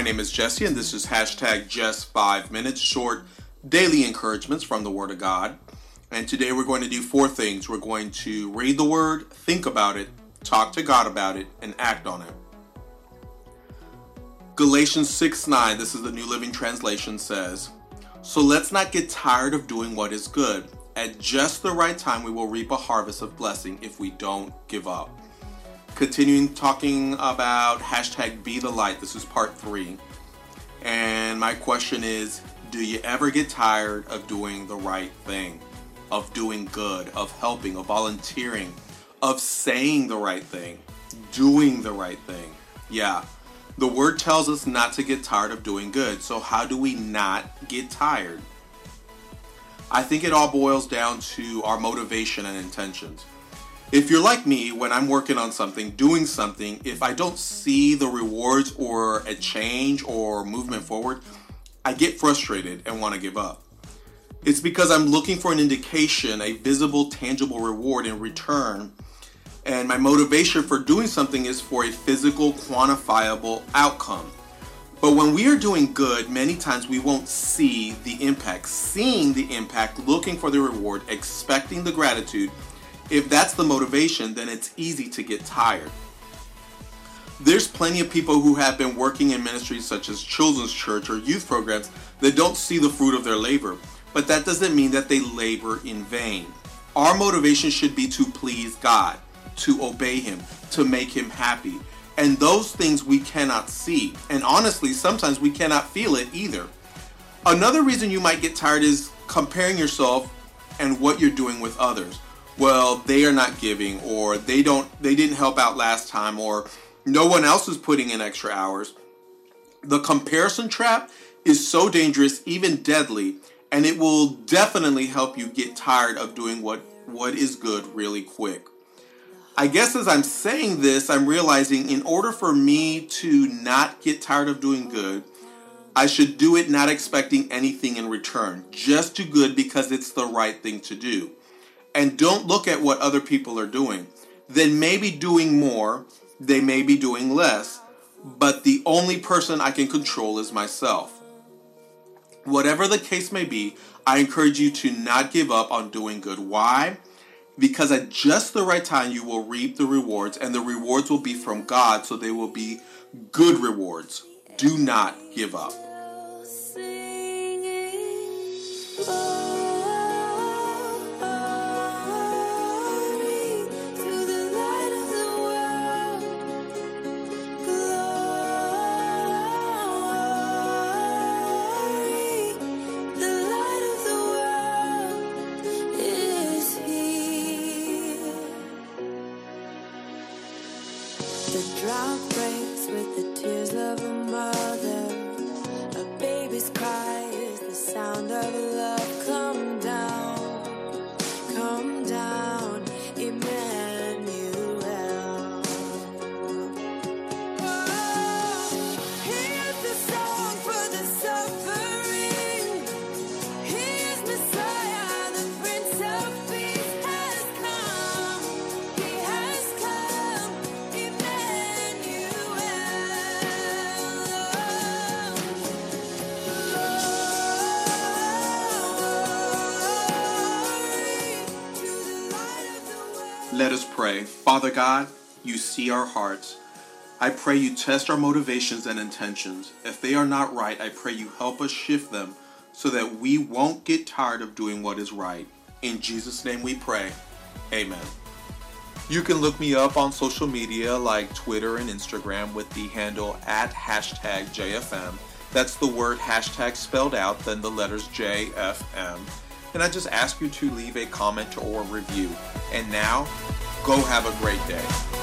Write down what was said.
My name is Jesse, and this is hashtag just five minutes short daily encouragements from the Word of God. And today we're going to do four things. We're going to read the Word, think about it, talk to God about it, and act on it. Galatians 6 9, this is the New Living Translation, says, So let's not get tired of doing what is good. At just the right time, we will reap a harvest of blessing if we don't give up continuing talking about hashtag be the light. This is part three. And my question is do you ever get tired of doing the right thing, of doing good, of helping, of volunteering, of saying the right thing, doing the right thing? Yeah. The word tells us not to get tired of doing good. So, how do we not get tired? I think it all boils down to our motivation and intentions if you're like me, when I'm working on something, doing something, if I don't see the rewards or a change or movement forward, I get frustrated and want to give up. It's because I'm looking for an indication, a visible, tangible reward in return. And my motivation for doing something is for a physical, quantifiable outcome. But when we are doing good, many times we won't see the impact. Seeing the impact, looking for the reward, expecting the gratitude, if that's the motivation, then it's easy to get tired. There's plenty of people who have been working in ministries such as children's church or youth programs that don't see the fruit of their labor, but that doesn't mean that they labor in vain. Our motivation should be to please God, to obey Him, to make Him happy. And those things we cannot see. And honestly, sometimes we cannot feel it either. Another reason you might get tired is comparing yourself and what you're doing with others well, they are not giving or they don't they didn't help out last time or no one else is putting in extra hours. The comparison trap is so dangerous, even deadly, and it will definitely help you get tired of doing what what is good really quick. I guess as I'm saying this, I'm realizing in order for me to not get tired of doing good, I should do it not expecting anything in return. Just do good because it's the right thing to do and don't look at what other people are doing. Then maybe doing more, they may be doing less, but the only person I can control is myself. Whatever the case may be, I encourage you to not give up on doing good. Why? Because at just the right time, you will reap the rewards, and the rewards will be from God, so they will be good rewards. Do not give up. The drought breaks with the tears of a mother. A baby's cry is the sound of love. Let us pray. Father God, you see our hearts. I pray you test our motivations and intentions. If they are not right, I pray you help us shift them so that we won't get tired of doing what is right. In Jesus' name we pray. Amen. You can look me up on social media like Twitter and Instagram with the handle at hashtag JFM. That's the word hashtag spelled out, then the letters JFM and I just ask you to leave a comment or review. And now, go have a great day.